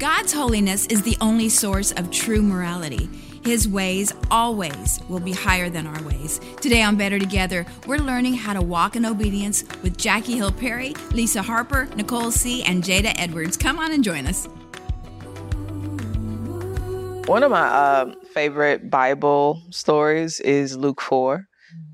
God's holiness is the only source of true morality. His ways always will be higher than our ways. Today on Better Together, we're learning how to walk in obedience with Jackie Hill Perry, Lisa Harper, Nicole C., and Jada Edwards. Come on and join us. One of my uh, favorite Bible stories is Luke 4,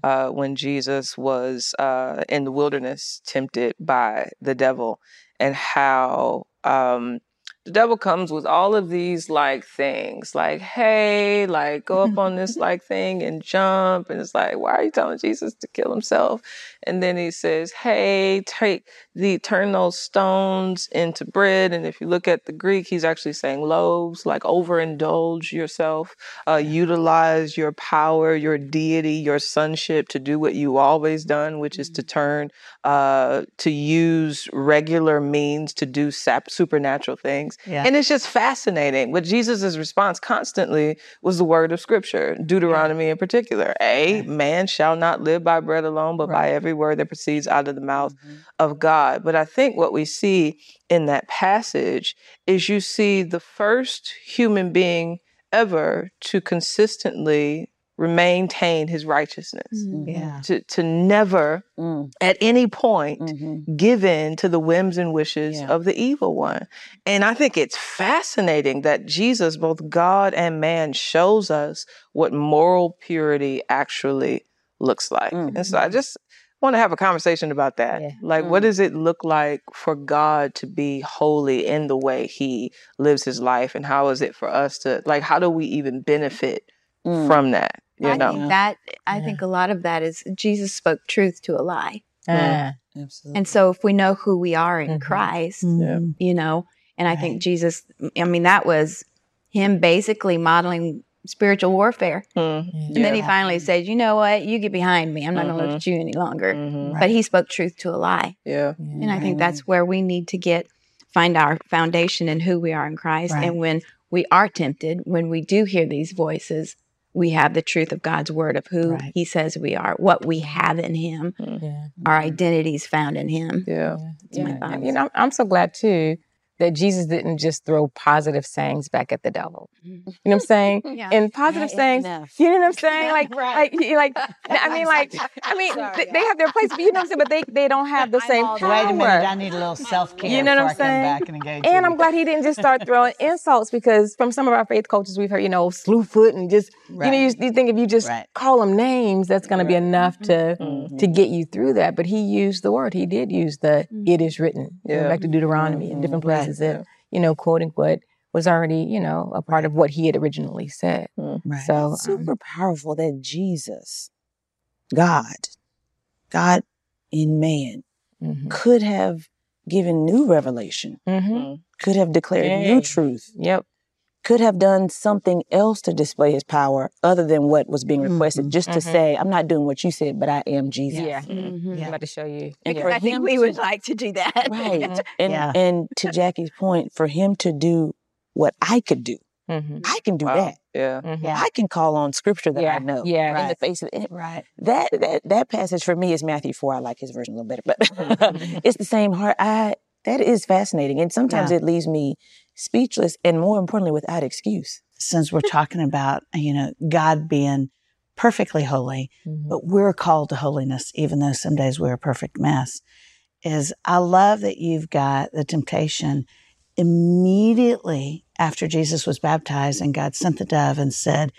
uh, when Jesus was uh, in the wilderness tempted by the devil, and how um, the devil comes with all of these like things like hey like go up on this like thing and jump and it's like why are you telling jesus to kill himself? And then he says hey take the turn those stones into bread and if you look at the greek he's actually saying loaves like overindulge yourself uh, utilize your power your deity your sonship to do what you always done which is to turn uh, to use regular means to do sap- supernatural things Yeah. and it's just fascinating. But Jesus' response constantly was the word of scripture, Deuteronomy in particular. A, man shall not live by bread alone, but by every word that proceeds out of the mouth mm-hmm. of God. But I think what we see in that passage is you see the first human being ever to consistently maintain his righteousness. Yeah. To, to never Mm. at any point Mhm. give in to the whims and wishes Yeah. of the evil one. And I think it's fascinating that Jesus, both God and man, shows us what moral purity actually looks like. And so I just want to have a conversation about that. Yeah. Like, what does it look like for God to be holy in the way he lives his life? And how is it for us to, like, how do we even benefit Mm. from that? You I know? think that I Yeah. think a lot of that is Jesus spoke truth to a lie. Ah, absolutely. And so if we know who we are in Mhm. Christ, Yeah. you know, and I think Jesus I mean that was him basically modeling spiritual warfare. Mm, And then he finally said, "You know what? You get behind me. I'm not going to look at you any longer." mhm. But he spoke truth to a lie. Yeah. And I think that's where we need to get find our foundation in who we are in Christ. Right. And when we are tempted, when we do hear these voices, we have the truth of God's word of who Right. he says we are, what we have in him, mm-hmm. Yeah. our identity is found in him. Yeah. That's my Yeah, thoughts. and, you know, I'm, I'm so glad too that Jesus didn't just throw positive sayings back at the devil. Mm-hmm. You know what I'm saying? Yeah. And positive Right, sayings, enough. you know what I'm saying? Like, Right. like, like, I mean, like, I mean, th- they have their place, but you know what I'm saying? But they, they don't have the same power. Wait a minute, I need a little self care You know what I'm saying? back and engage. And. I'm glad he didn't just start throwing insults because from some of our faith coaches we've heard, you know, slew foot and just, you know, you, you think if you just Right. call them names, that's going mm-hmm. to be enough to Mhm. to get you through that. But he used the word. He did use the mm-hmm. "it is written." Yeah. back to Deuteronomy in different Right. places that you know, quoting what was already you know a part of what he had originally said. Right. So um, super powerful that Jesus, God, God in man, mhm. could have given new revelation, Mhm. could have declared Yeah. new truth, Yep. Could have done something else to display his power other than what was being requested, just to Mhm. say, I'm not doing what you said, but I am Jesus. Yeah. Mhm. I'm about to show you. And Because I think we to- would like to do that. Right. Mhm. And Yeah. and to Jackie's point, for him to do what I could do. I can do Wow. that. Yeah. Yeah. I can call on scripture that Yeah. I know. Yeah. In the Right. face of it. Right. That that that passage for me is Matthew four. I like his version a little better, but it's the same heart. I that is fascinating, and sometimes Yeah. it leaves me speechless, and more importantly, without excuse. Since we're talking about, you know, God being perfectly holy, Mhm. but we're called to holiness, even though some days we're a perfect mess, is I love that you've got the temptation immediately after Jesus was baptized and God sent the dove and said,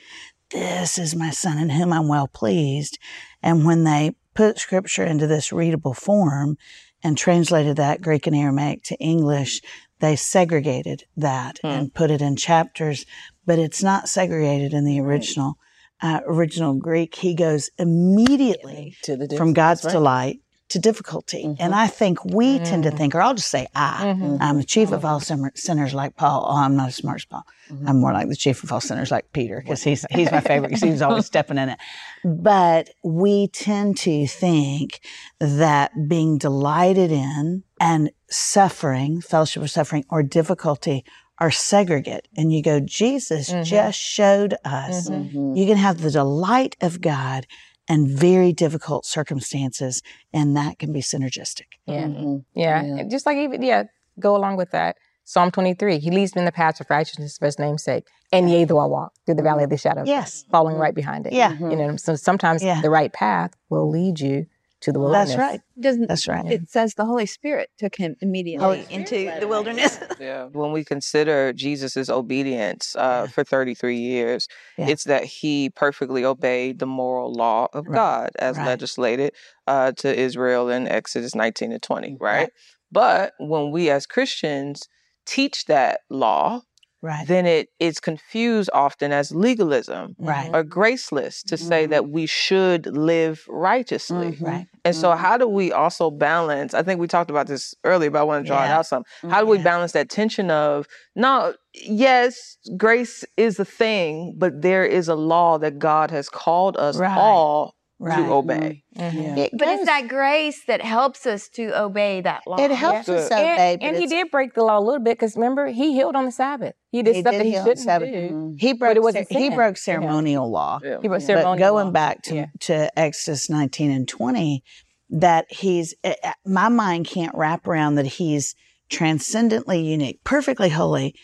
This is my son in whom I'm well pleased. And when they put scripture into this readable form and translated that Greek and Aramaic to English, they segregated that and put it in chapters, but it's not segregated in the original. Uh, original Greek, he goes immediately To the from God's right. delight to difficulty. Mm-hmm. And I think we tend to mm. think, or I'll just say I, Mhm. I'm the chief of mm-hmm. all sinner- sinners like Paul. Oh, I'm not as smart as Paul. Mm-hmm. I'm more like the chief of all sinners like Peter because he's, he's my favorite because he's always stepping in it. But we tend to think that being delighted in and suffering, fellowship of suffering or difficulty are segregate. And you go, Jesus just showed us you can have the delight of God and very difficult circumstances, and that can be synergistic. Yeah. Mhm. Yeah. Yeah. Just like even, yeah, go along with that. Psalm 23, he leads me in the paths of righteousness for his name's sake. And yea, though I walk through the valley of the shadow of Yes. death, following right behind it. Yeah. You know, so sometimes Yeah. the right path will lead you to the wilderness. That's right. Doesn't That's right. it says the Holy Spirit took him immediately into the wilderness. Yeah. When we consider Jesus' obedience uh, Yeah. for 33 years, Yeah. it's that he perfectly obeyed the moral law of Right. God as Right. legislated uh, to Israel in Exodus 19 to 20, right? Right. But when we as Christians teach that law, Right. then it it's confused often as legalism Right. or graceless to say that mm-hmm. we should live righteously. Mm-hmm. Right. And so, mm-hmm. how do we also balance? I think we talked about this earlier, but I want to draw it out some. How do we Yeah. balance that tension of no, yes, grace is a thing, but there is a law that God has called us Right. all Right. to obey. Mhm. It But it's that grace that helps us to obey that law. It helps us Good. obey, And, and he did break the law a little bit because remember, he healed on the Sabbath. He did He stuff did that he heal on the shouldn't Sabbath. do. He broke. it wasn't he sin. broke Yeah. ceremonial law. Yeah. He was But ceremonial going law. back to Yeah. to Exodus 19 and 20, that he's eh, eh, my mind can't wrap around that he's transcendently unique, perfectly holy,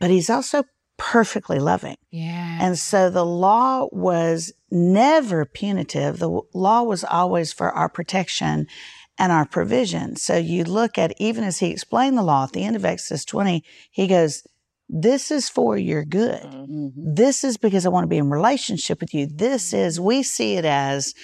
but he's also perfectly loving. Yeah. And so the law was never punitive. The law was always for our protection and our provision. So you look at, even as he explained the law at the end of Exodus 20, he goes, This is for your good. Mm-hmm. This is because I want to be in relationship with you. This is, we see it as,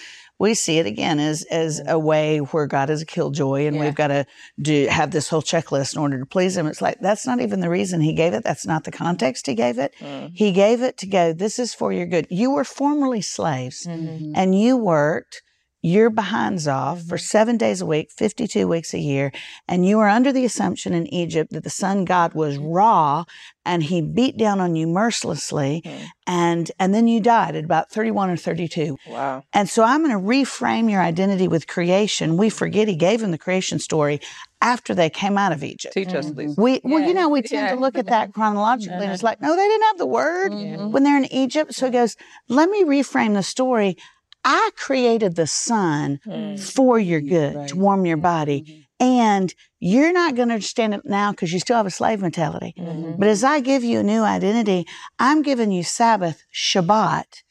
we see it again as as a way where God is a killjoy and Yeah. we've got to do have this whole checklist in order to please him. It's like that's not even the reason he gave it. That's not the context he gave it. Mm. He gave it to go, this is for your good. You were formerly slaves Mhm. and you worked your behinds off for seven days a week, 52 weeks a year. And you were under the assumption in Egypt that the sun God was mm-hmm. Ra and he beat down on you mercilessly. Mm-hmm. And, and then you died at about 31 or 32. Wow. And so I'm going to reframe your identity with creation. We forget he gave him the creation story after they came out of Egypt. Teach us, Lisa. We, well, you know, we tend Yeah. to look at that chronologically and uh-huh. it's like, no, they didn't have the word when they're in Egypt. So he goes, let me reframe the story. I created the sun mm. for your good to warm your body. And you're not going to understand it now because you still have a slave mentality. Mm-hmm. But as I give you a new identity, I'm giving you Sabbath, Shabbat,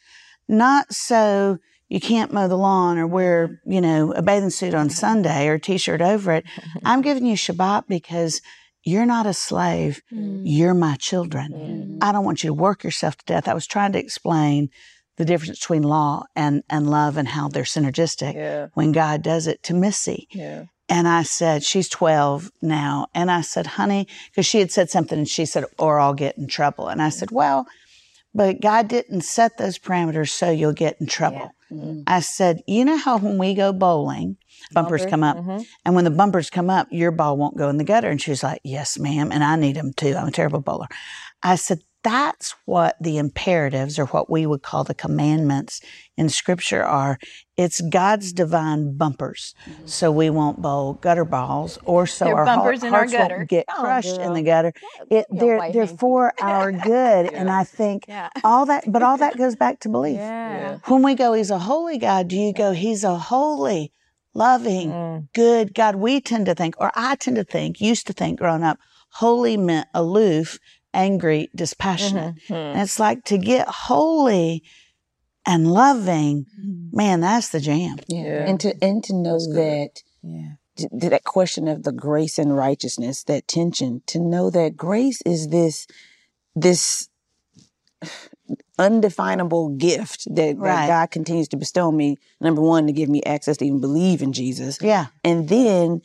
not so you can't mow the lawn or wear, mm-hmm. you know, a bathing suit on mm-hmm. Sunday or a t-shirt over it. I'm giving you Shabbat because you're not a slave. Mm. You're my children. I don't want you to work yourself to death. I was trying to explain the difference between law and, and love and how they're synergistic Yeah. when God does it to Missy. Yeah. And I said, she's 12 now. And I said, honey, because she had said something and she said, or I'll get in trouble. And I said, well, but God didn't set those parameters so you'll get in trouble. Mm-hmm. I said, you know how when we go bowling, bumpers come up, mm-hmm. and when the bumpers come up, your ball won't go in the gutter. And she was like, yes, ma'am. And I need them too. I'm a terrible bowler. I said, that's what the imperatives or what we would call the commandments in scripture are. It's God's divine bumpers. So we won't bowl gutter balls or so They're our bumpers heart- in our hearts gutter. won't get Oh, crushed in the gutter. It, they're, they're for our good. And I think Yeah. all that, but all that goes back to belief. Yeah. When we go, He's a holy God, do you go, He's a holy, loving, Mm. good God? We tend to think, or I tend to think, used to think growing up, holy meant aloof, angry, dispassionate. Mm-hmm. And it's like to get holy and loving, man, that's the jam. Yeah. Yeah. And to and to know that Yeah. d- that question of the grace and righteousness, that tension, to know that grace is this this undefinable gift that, Right. that God continues to bestow on me. Number one, to give me access to even believe in Jesus. Yeah. And then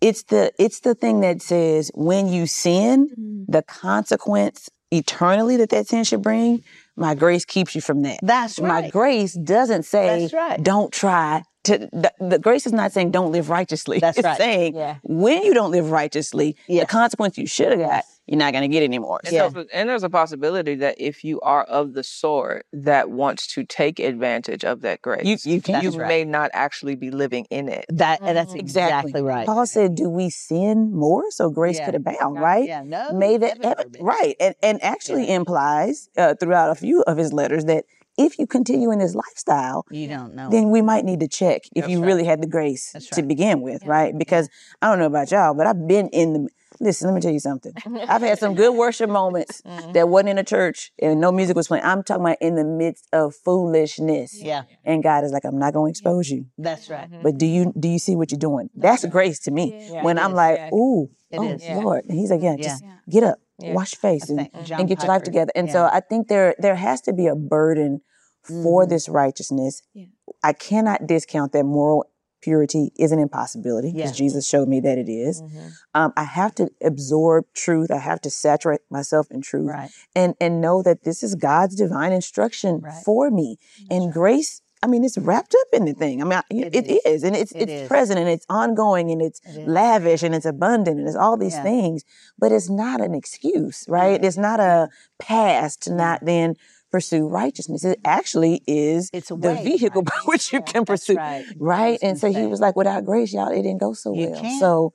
it's the it's the thing that says when you sin, mm-hmm. the consequence eternally that that sin should bring, my grace keeps you from that. That's My grace doesn't say right. don't try to the, the grace is not saying don't live righteously. That's it's right. saying Yeah. when you don't live righteously, Yes. the consequence you should have got, you're not gonna get anymore. And, So- there's a, and there's a possibility that if you are of the sort that wants to take advantage of that grace, You- you can. you That's right. may not actually be living in it. That, and that's Exactly. exactly right. Paul said, "Do we sin more so grace Yeah. could abound?" Right? Yeah, no. May that ever, forbid. right, and and actually implies uh, throughout a few of his letters that if you continue in this lifestyle, You don't know. then we might need to check if That's you right. really had the grace That's to right. begin with, right? Because I don't know about y'all, but I've been in the listen, let me tell you something. I've had some good worship moments mm-hmm. that wasn't in a church and no music was playing. I'm talking about in the midst of foolishness. Yeah, And God is like, I'm not going to expose you. that's right. Mm-hmm. But do you do you see what you're doing? That's grace to me. Yeah. when It I'm is. like, Yeah. ooh, It oh is. Lord, and He's like, yeah, Yeah. just get up, Yeah. wash your face, and, mm-hmm. and get your life together. And yeah. so I think there there has to be a burden for Mhm. this righteousness. Yeah. I cannot discount that moral purity is an impossibility because Yeah. Jesus showed me that it is. Mhm. Um, I have to absorb truth. I have to saturate myself in truth Right. and and know that this is God's divine instruction Right. for me. And grace, I mean, it's wrapped up in the thing. I mean, I- It it is. is. and it's It it's is. present and it's ongoing and it's It is. lavish and it's abundant and it's all these Yeah. things. But it's not an excuse, right? It's not a past to not then pursue righteousness. It actually is It's the way, vehicle right? by which you can pursue, right. Right? And so gonna he was like, without grace, y'all, it didn't go so You well. can't. So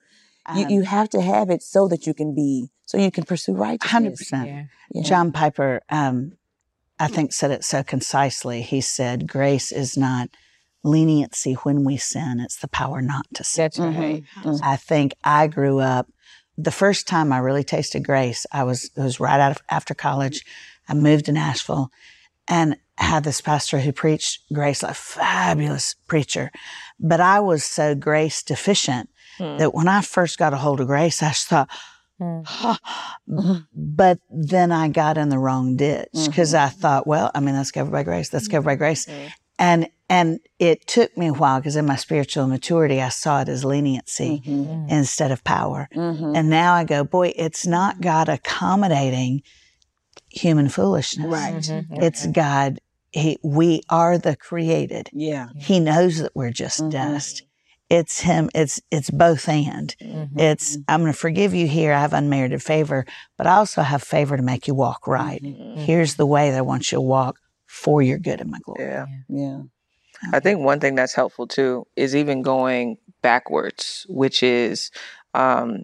you, Um, you have to have it so that you can be, so you can pursue righteousness. Hundred percent. Yeah. Yeah. John Piper, um, I think, said it so concisely. He said, "Grace is not leniency when we sin; it's the power not to sin." That's right. Mhm. I think I grew up. The first time I really tasted grace, I was it was right out of, after college. I moved to Nashville, and had this pastor who preached grace, a fabulous preacher. But I was so grace deficient Hmm. that when I first got a hold of grace, I just thought, Hmm. but then I got in the wrong ditch because I thought, well, I mean, that's covered by grace. That's covered by grace. And, and it took me a while because in my spiritual maturity, I saw it as leniency instead of power. Mhm. And now I go, boy, it's not God accommodating human foolishness. Right. Mhm. It's God. He, we are the created. Yeah. He knows that we're just Mhm. dust. It's him. It's it's both and. Mhm. It's I'm going to forgive you here. I have unmerited favor, but I also have favor to make you walk right. Here's the way that I want you to walk for your good and my glory. Yeah. Yeah. I think one thing that's helpful too is even going backwards, which is um,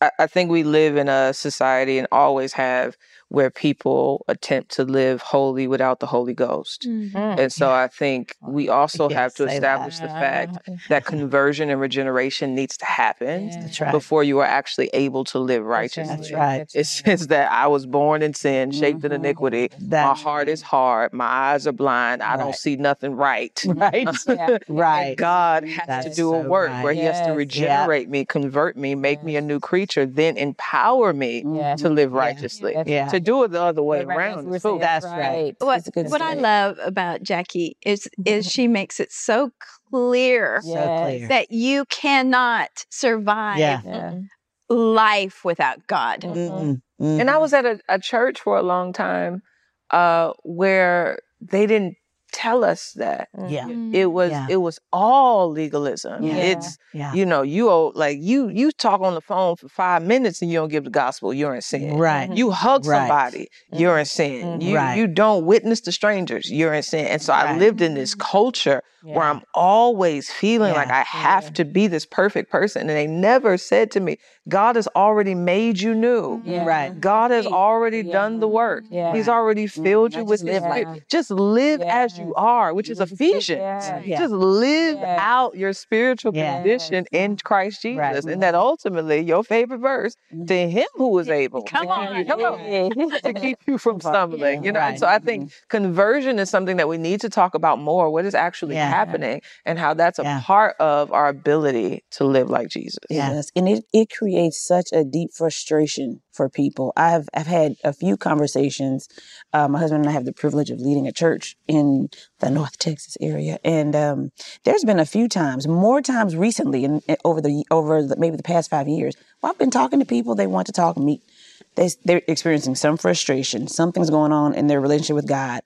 I, I think we live in a society and always have where people attempt to live holy without the Holy Ghost. Mm-hmm. Mm. And so I think we also Yeah, have to say establish the fact that conversion and regeneration needs to happen Yeah. Right. before you are actually able to live That's right. righteously. That's right. That's It says that I was born in sin, shaped in Mhm. iniquity. My That's heart is hard. My eyes are blind. I don't see nothing right. right. Yeah. right. And God has That's to do a work right. where He has to Yes. regenerate me, convert me, make me a new creature, then empower me Yeah. to live righteously. Yeah. To do it the other way Right, that's around what we're is saying. foolish. That's right. What, good what I love about Jackie is is she makes it so clear So Yes. clear. that you cannot survive Yeah. Yeah. life without God. Mm-mm. Mm. And I was at a, a church for a long time uh, where they didn't tell us that. yeah. It was Yeah. it was all legalism. Yeah. It's Yeah. you know you owe, like you you talk on the phone for five minutes and you don't give the gospel. You're in sin. Right. You hug Right. somebody, you're in sin. Mhm. You Right. you don't witness to strangers, you're in sin. And so I lived in this culture where I'm always feeling like I have Yeah. to be this perfect person. And they never said to me, God has already made you new. Mm-hmm. Yeah. Right. God has already Yeah. done the work. Yeah. He's already mm-hmm. filled Now you with just His live spirit. Just live as Yeah. You are, which is Ephesians. Yeah. Yeah. Just live Yeah. out your spiritual Yeah. condition in Christ Jesus. Right. And that ultimately, your favorite verse, mm-hmm. to him who is able Come on. Come on. to keep you from stumbling. You know, and so I think mm-hmm. conversion is something that we need to talk about more. What is actually Yeah. happening and how that's a Yeah. part of our ability to live like Jesus. Yeah. Yes. And it, it creates such a deep frustration for people. I've I've had a few conversations. Uh, my husband and I have the privilege of leading a church in the North Texas area, and um, there's been a few times, more times recently, and over the over the, maybe the past five years, where I've been talking to people. They want to talk meet. They they're experiencing some frustration. Something's going on in their relationship with God.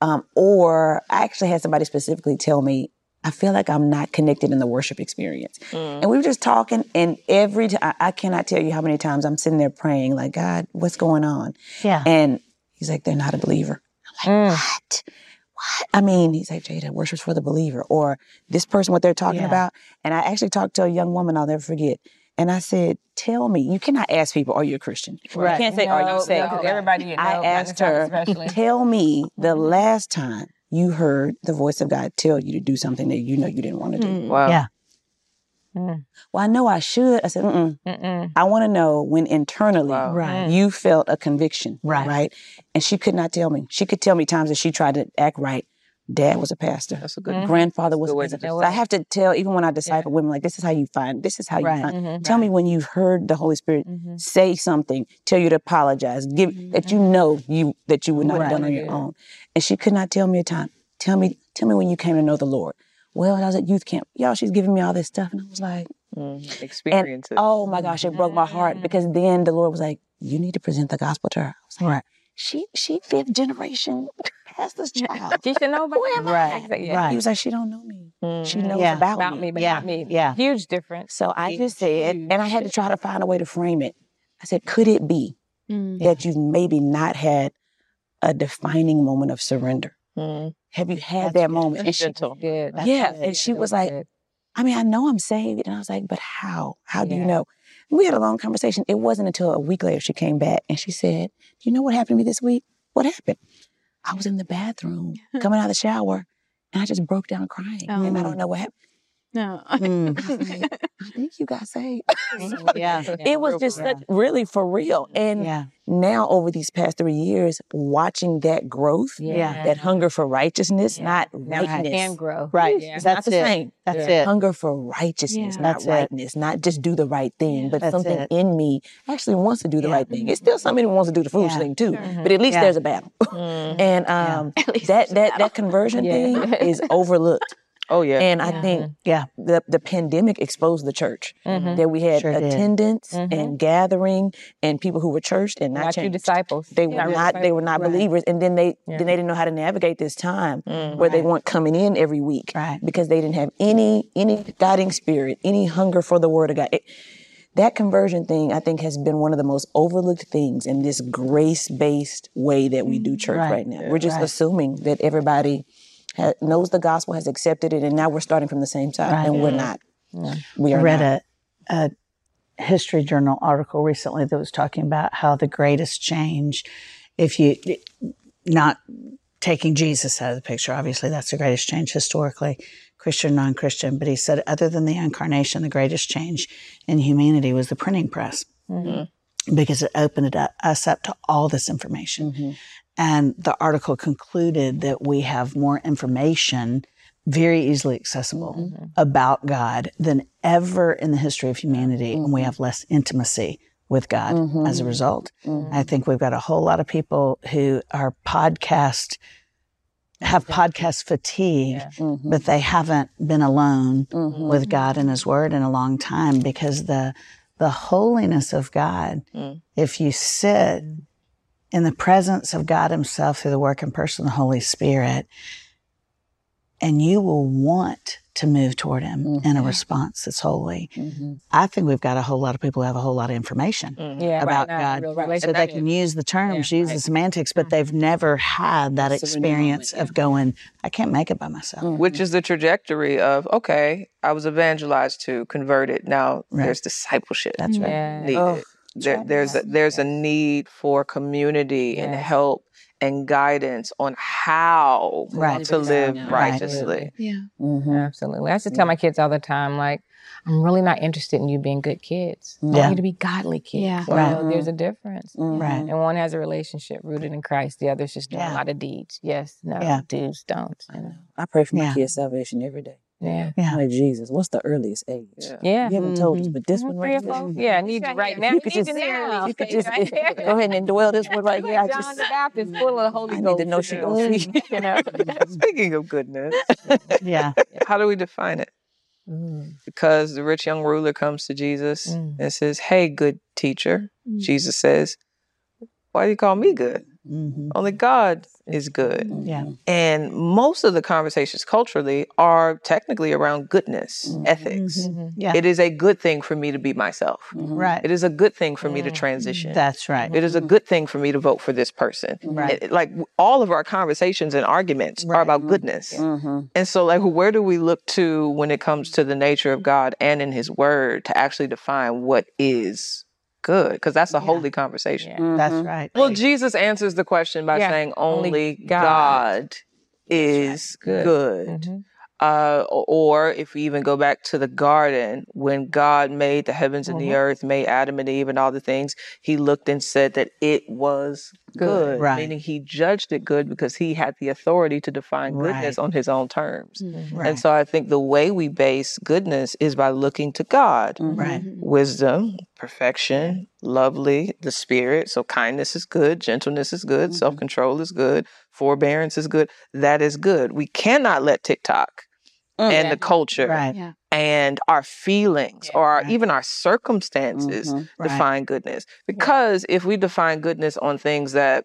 Um, or I actually had somebody specifically tell me, I feel like I'm not connected in the worship experience. And we were just talking, and every time, I, cannot tell you how many times I'm sitting there praying, like, God, what's going on? Yeah. And he's like, they're not a believer. I'm Mm. like, what? What? I mean, he's like, Jada, worship's for the believer. Or this person, what they're talking Yeah. about. And I actually talked to a young woman, I'll never forget. And I said, tell me, you cannot ask people, are you a Christian? Right. You can't say, are No, you saved? no, everybody you know, I asked her, tell me the Mm-hmm. last time you heard the voice of God tell you to do something that you know you didn't want to do. Wow. Yeah. Mm. Well, I know I should. I said, Mm-mm. Mm-mm. I want to know when internally Wow. Right. you felt a conviction. Right. Right. And she could not tell me. She could tell me times that she tried to act right. Dad was a pastor. That's a good. Mhm. Grandfather was Good a pastor. So. I have to tell, even when I disciple women, like, this is how you find, this is how you Right. find. Mhm. Tell me when you've heard the Holy Spirit Mhm. say something, tell you to apologize, give that you know you that you would not have done on your Yeah. own. And she could not tell me a time. Tell me, tell me when you came to know the Lord. Well, I was at youth camp. Y'all, she's giving me all this stuff, and I was like, Mm, and experience it. oh my gosh, it broke my heart because then the Lord was like, you need to present the gospel to her. I was like, Right. she she fifth generation pastor's child. She should know about Who am I? Right. Yeah. Right. He was like, she don't know me. She Mhm. knows Yeah. about, About me. me, but Yeah. not me. Yeah. Huge difference. So I Huge, just said, huge. and I had to try to find a way to frame it. I said, could it be Mm. that you've maybe not had a defining moment of surrender? Mm. Have you had That's that good. moment? And That's she, gentle. Good. That's yeah, good. and she That was like, good. I mean, I know I'm saved. And I was like, but how? How do you know? We had a long conversation. It wasn't until a week later she came back and she said, Do you know what happened to me this week? What happened? I was in the bathroom coming out of the shower and I just broke down crying. And I don't oh. know what happened. No. Mm. I was like, I think you got saved. Yeah. it was just such, really for real. And Yeah. now, over these past three years, watching that growth, Yeah. that hunger for righteousness, Yeah. not Now you rightness. can grow. Right. Yeah. It's That's not the it. same. That's Yeah. it. Hunger for righteousness, Yeah. not That's it. rightness, not just do the right thing, but That's something it. in me actually wants to do the Yeah. right thing. It's still somebody who wants to do the foolish Yeah. thing too, Mhm. but at least Yeah. there's a battle. Mm. and um, At that that that conversion Yeah. thing is overlooked. Oh yeah. And I think Yeah. the the pandemic exposed the church. Mhm. That we had Sure did. attendance Mhm. and gathering and people who were churched and not, Not you changed. disciples. They were Not real not. They were not Right. believers, and then they Yeah. then they didn't know how to navigate this time Mm. where they weren't coming in every week Right. because they didn't have any any guiding spirit, any hunger for the Word of God. It- that conversion thing, I think, has been one of the most overlooked things in this grace based way that we do church Right. right, now. We're just Right. assuming that everybody ha- knows the gospel, has accepted it, and now we're starting from the same side, Right. and we're not. We I read not. a, a history journal article recently that was talking about how the greatest change, if you not taking Jesus out of the picture, obviously that's the greatest change historically, Christian, non Christian, but he said, other than the incarnation, the greatest change in humanity was the printing press mm-hmm. because it opened it up, us up to all this information. Mm-hmm. And the article concluded that we have more information very easily accessible mm-hmm. about God than ever in the history of humanity. And we mm-hmm. have less intimacy with God mm-hmm. as a result. I think we've got a whole lot of people who are podcast, have podcast fatigue, but they haven't been alone with God and His Word in a long time because the, the holiness of God, mm. if you sit in the presence of God Himself through the work and person of the Holy Spirit, and you will want to move toward Him in a response that's holy. I think we've got a whole lot of people who have a whole lot of information mm-hmm. Yeah, about right God, real so relationship. they can use the terms, Yeah, use the semantics, but mm-hmm. they've never had that experience of going, I can't make it by myself. Which is the trajectory of okay, I was evangelized to, converted. Now Right. there's discipleship That's right. Yeah. needed. Oh, there, there's a, there's a need for community and help and guidance on how Right. to live Right. righteously. Yeah. Mm-hmm. Absolutely. I used to tell my kids all the time, like, I'm really not interested in you being good kids. Yeah. I Yeah. want you to be godly kids. Yeah. You Right. know, there's a difference. Right. And one has a relationship rooted in Christ. The other's just doing Yeah. a lot of deeds. Yes, no, Yeah. do's, don'ts. You know? I pray for my Yeah. kids' salvation every day. Yeah. Yeah. Like Jesus, what's the earliest age? Yeah. Yeah. You haven't told us, but this one right or here. four? Yeah, I need you right now. You could need just, you now. you could just right go ahead and dwell this one right here. I John just, the Baptist, full of the Holy I need to know she you gonna know? You know? Speaking of goodness, Yeah. how do we define it? Mm. Because the rich young ruler comes to Jesus Mm. and says, Hey, good teacher. Mm. Jesus says, Why do you call me good? Hmm Only God is good. Mm-hmm. Yeah. And most of the conversations culturally are technically around goodness, mm-hmm. ethics. Mhm. Yeah. It is a good thing for me to be myself. Right. It is a good thing for me to transition. That's right. It is a good thing for me to vote for this person. Right. It- like all of our conversations and arguments Right. are about goodness. Mm-hmm. And so, like, where do we look to when it comes to the nature of God and in His Word to actually define what is good? Because that's a holy conversation. Yeah. That's right. Well, Jesus answers the question by Yeah, saying only only God God, is Good. good. Mhm. Uh, or if we even go back to the garden, when God made the heavens and Mm-hmm. the earth, made Adam and Eve and all the things, he looked and said that it was good, Right. meaning he judged it good because he had the authority to define goodness Right. on his own terms. Right. And so I think the way we base goodness is by looking to God. right. Wisdom, perfection, lovely, the spirit. So kindness is good, gentleness is good, Mm-hmm. self control is good, forbearance is good. That is good. We cannot let TikTok and the culture Right. Yeah. and our feelings or our, Right. even our circumstances Mhm. Right. define goodness. Because if we define goodness on things that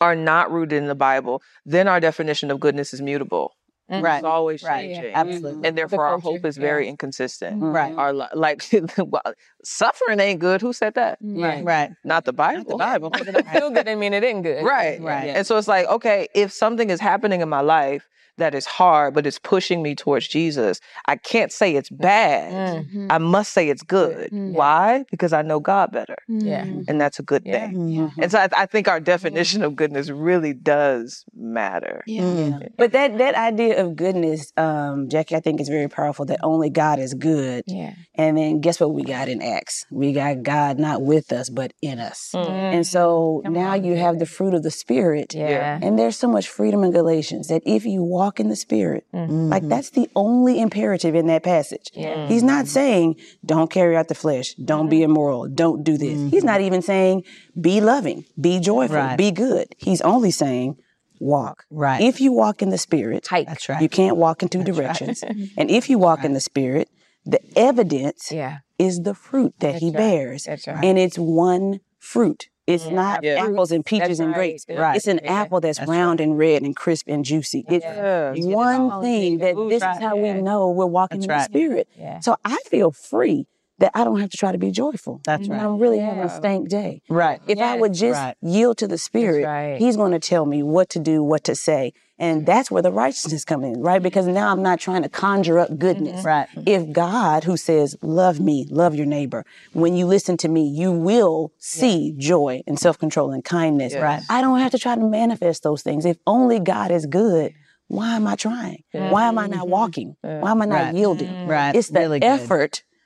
are not rooted in the Bible, then our definition of goodness is mutable. Mm-hmm. Right. It's always Right. changing. Absolutely. And therefore, our hope is yeah. very inconsistent. Mm-hmm. Right. Our li- like suffering ain't good. Who said that? Right. Right. Not the Bible. The Bible. It feel good. I mean, it ain't good. Right. Right. And so it's like, okay, if something is happening in my life that is hard, but it's pushing me towards Jesus, I can't say it's bad. Mm. I must say it's good. Mm. Why? Because I know God better. Yeah. And that's a good Yeah. thing. Mhm. And so I, I think our definition of goodness really does matter. Yeah. Mm. But that that idea of goodness, um, Jackie, I think is very powerful. That only God is good. Yeah. And then guess what we got in Acts? We got God not with us, but in us. Mm. And so Come now on, you have the fruit of the Spirit. Yeah. And there's so much freedom in Galatians that if you walk in the Spirit, mm-hmm. like that's the only imperative in that passage. Yeah. Mm-hmm. He's not saying, don't carry out the flesh, don't be mm-hmm. immoral, don't do this. He's not even saying, be loving, be joyful, Right. be good. He's only saying, walk. Right. If you walk in the Spirit, Hike. That's right. you can't walk in two directions. and if you walk in the Spirit, the evidence Yeah. is the fruit that he right. bears. That's right. And it's one fruit. It's not Yeah. apples and peaches That's and right. grapes. Right. It's an Yeah. apple that's, That's round and red and crisp and juicy. It's Yeah. one thing that Ooh, this right. is how we know we're walking That's in the spirit. Yeah. So I feel free that I don't have to try to be joyful. That's right. I'm really having a Yeah. stank day. Right. If I would just Right. yield to the spirit, right. he's going to tell me what to do, what to say. And that's where the righteousness comes in, right? Because now I'm not trying to conjure up goodness. Mm-hmm. Right. If God, who says, love me, love your neighbor, when you listen to me, you will see joy and self control and kindness. Yes. Right. I don't have to try to manifest those things. If only God is good, why am I trying? Why am I not mm-hmm. walking? Why am I not Right. yielding? Mm-hmm. Right. It's the Really good.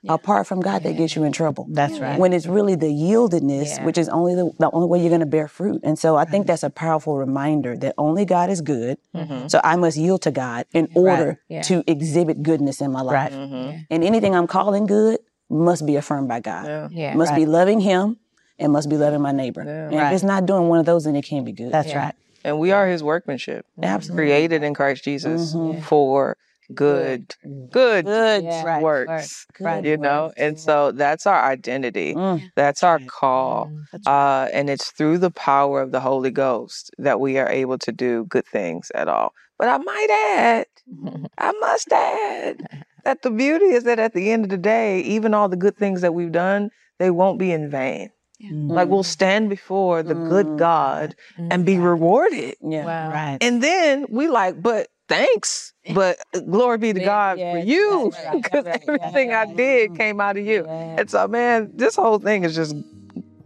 Effort apart from God that gets you in trouble. That's right. When it's really the yieldedness, Yeah. which is only the, the only way you're going to bear fruit. And so I think that's a powerful reminder that only God is good. Mm-hmm. So I must yield to God in order Yeah. to exhibit goodness in my life. Right. Mm-hmm. Mm-hmm. And anything I'm calling good must be affirmed by God. Yeah. Yeah. Must be loving Him and must be loving my neighbor. And Right. if it's not doing one of those, then it can't be good. That's Yeah. right. And we are his workmanship. Absolutely. Created in Christ Jesus Mm-hmm. for good, good, Good. Yeah. Right. works. Good You know, works. and so that's our identity. Mm. That's our call. That's Uh, and it's through the power of the Holy Ghost that we are able to do good things at all. But I might add, I must add, that the beauty is that at the end of the day, even all the good things that we've done, they won't be in vain. Mm. Like we'll stand before the good Mm. God and be rewarded. Yeah. Wow. Right. And then we like, but thanks. But glory be to God yeah, for you. that's right, Because that's right, everything I did came out of you. Yeah. And so, man, this whole thing is just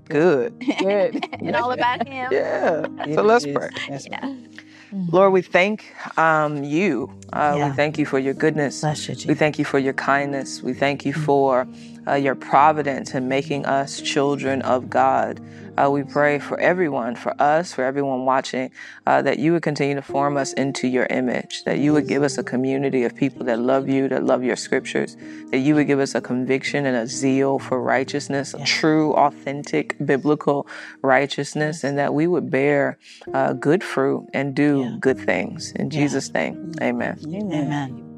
good. Good. and all about him. Yeah. It So let's is. pray. That's right. Lord, we thank um, you. Uh, Yeah. We thank you for your goodness. Bless you, We thank you for your kindness. We thank you for uh, your providence in making us children of God. Uh, we pray for everyone, for us, for everyone watching, uh, that you would continue to form us into your image, that you would give us a community of people that love you, that love your scriptures, that you would give us a conviction and a zeal for righteousness, a true, authentic, biblical righteousness, and that we would bear uh, good fruit and do good things. In Jesus' name, amen. Amen.